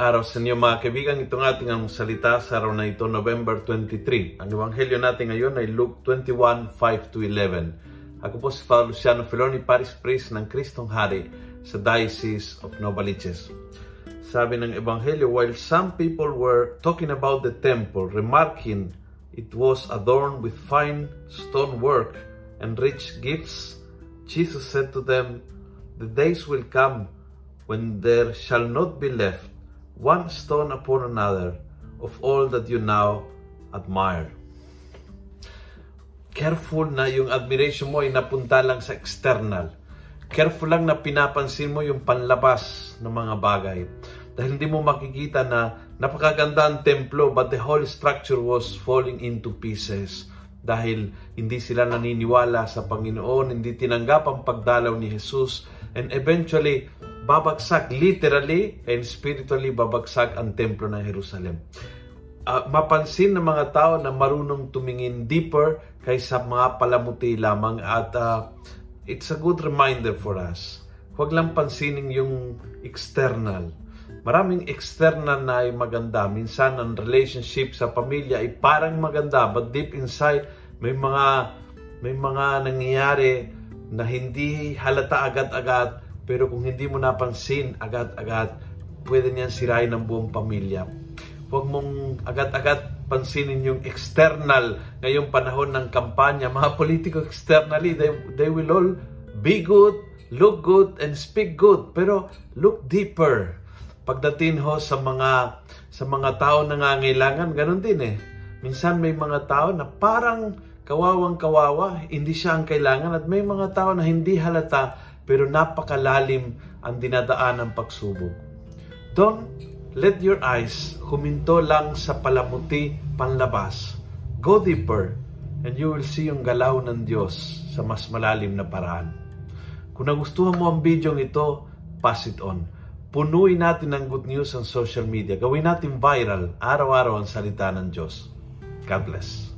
araw sa inyo mga kaibigan. Itong ating ang salita sa araw na ito, November 23. Ang ebanghelyo natin ngayon ay Luke 21, 5 to 11. Ako po si Father Luciano Filoni, Paris Priest ng Kristong Hari sa Diocese of Novaliches. Sabi ng ebanghelyo, while some people were talking about the temple, remarking it was adorned with fine stonework and rich gifts, Jesus said to them, The days will come when there shall not be left one stone upon another of all that you now admire. Careful na yung admiration mo ay napunta lang sa external. Careful lang na pinapansin mo yung panlabas ng mga bagay. Dahil hindi mo makikita na napakaganda ang templo but the whole structure was falling into pieces. Dahil hindi sila naniniwala sa Panginoon, hindi tinanggap ang pagdalaw ni Jesus, and eventually babagsak literally and spiritually babagsak ang templo ng Jerusalem. Uh, mapansin ng mga tao na marunong tumingin deeper kaysa mga palamuti lamang at uh, it's a good reminder for us. Huwag lang pansinin yung external. Maraming external na ay maganda. Minsan ang relationship sa pamilya ay parang maganda but deep inside may mga may mga nangyayari na hindi halata agad-agad pero kung hindi mo napansin agad-agad, pwede niyan sirain ang buong pamilya. Huwag mong agad-agad pansinin yung external ngayong panahon ng kampanya. Mga politiko externally, they, they will all be good, look good, and speak good. Pero look deeper. Pagdating ho sa mga sa mga tao na nangangailangan, ganun din eh. Minsan may mga tao na parang kawawang kawawa, hindi siya ang kailangan at may mga tao na hindi halata pero napakalalim ang dinadaan ng pagsubok. Don't let your eyes huminto lang sa palamuti panlabas. Go deeper and you will see yung galaw ng Diyos sa mas malalim na paraan. Kung nagustuhan mo ang video ito, pass it on. Punuin natin ng good news ang social media. Gawin natin viral, araw-araw ang salita ng Diyos. God bless.